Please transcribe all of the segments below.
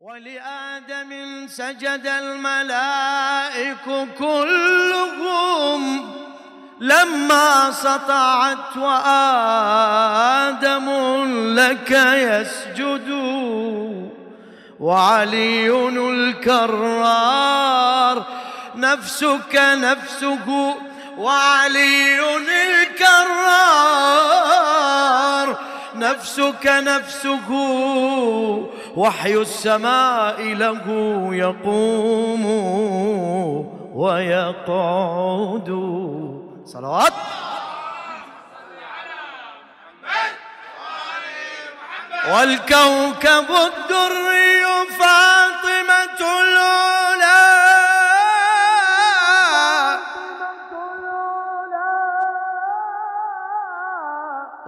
ولآدم سجد الملائك كلهم لما سطعت وآدم لك يسجد وعلي الكرار نفسك نفسه وعلي الكرار نفسك نفسه وحي السماء له يقوم ويقعد. صلوات. والكوكب الدري فاطمة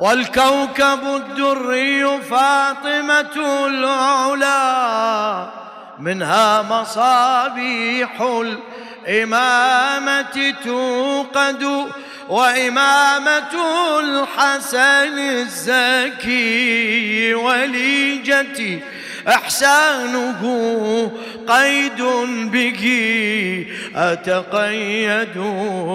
والكوكب الدري فاطمة العلا منها مصابيح الإمامة توقد وإمامة الحسن الزكي وليجتي إحسانه قيد به أتقيد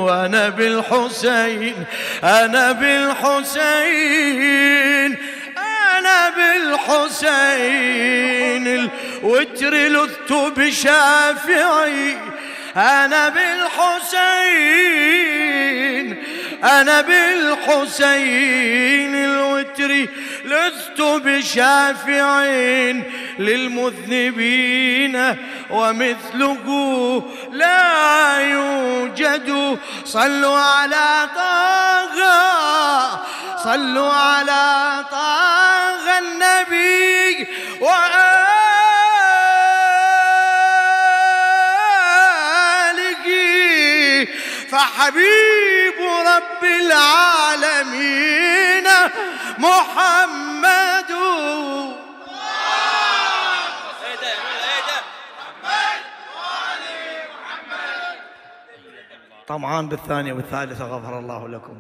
أنا بالحسين أنا بالحسين أنا بالحسين الوتر لثت بشافعي أنا بالحسين أنا بالحسين. الوتر لست بشافعين للمذنبين ومثله لا يوجد. صلوا على طه صلوا على طه النبي وآله. فحبيب رب العالمين. محمد. طمعان بالثانية والثالثة غفر الله لكم.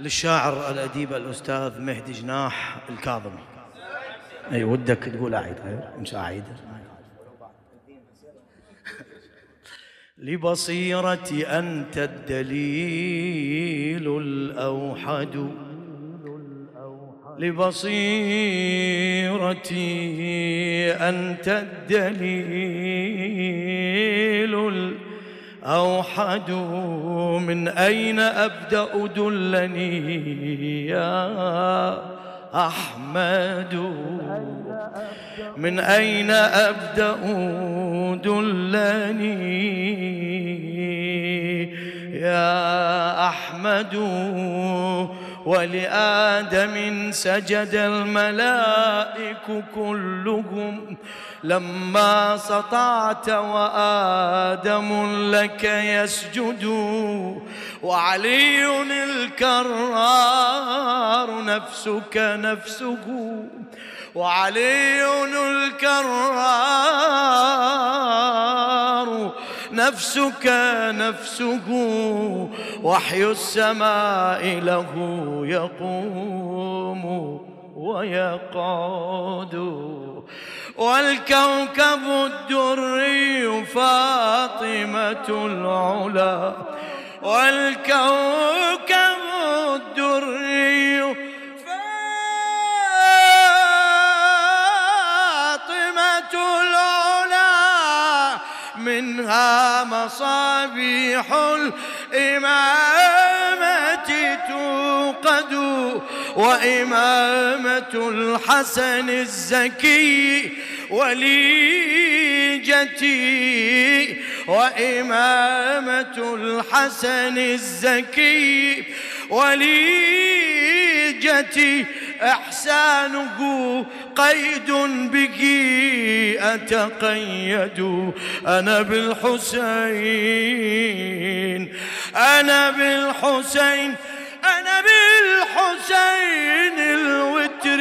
للشاعر الأديب الأستاذ مهدي جناح الكاظم أي ودك تقول أعيد مش أعيد. لبصيرتي أنت الدليل الأوحد. لبصيرتي أنت الدليل الأوحد. من أين أبدأ دلني يا أحمد. من أين أبدأ دلني؟ يا أحمد. ولآدم سجد الملائك كلهم لما سطعت وآدم لك يسجد. وعلي الكرار نفسك نفسه. وعلي الكرار نفسك نفسه وحي السماء له يقوم ويقعد. والكوكب الدري فاطمة العلا والكوكب منها مصابيح الإمامة توقد وإمامة الحسن الزكي وليجتي وإمامة الحسن الزكي وليجتي إحسانه قيد به أتقيد. أنا بالحسين أنا بالحسين أنا بالحسين الوتر.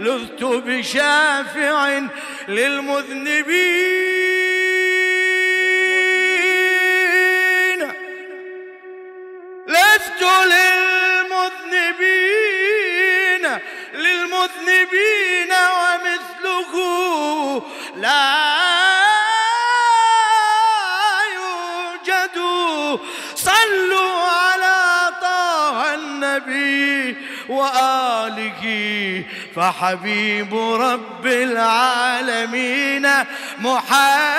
لذت بشافع للمذنبين. لست للمذنبين المذنبين ومثله لا يوجد. صلوا على طه النبي وآله فحبيب رب العالمين محمد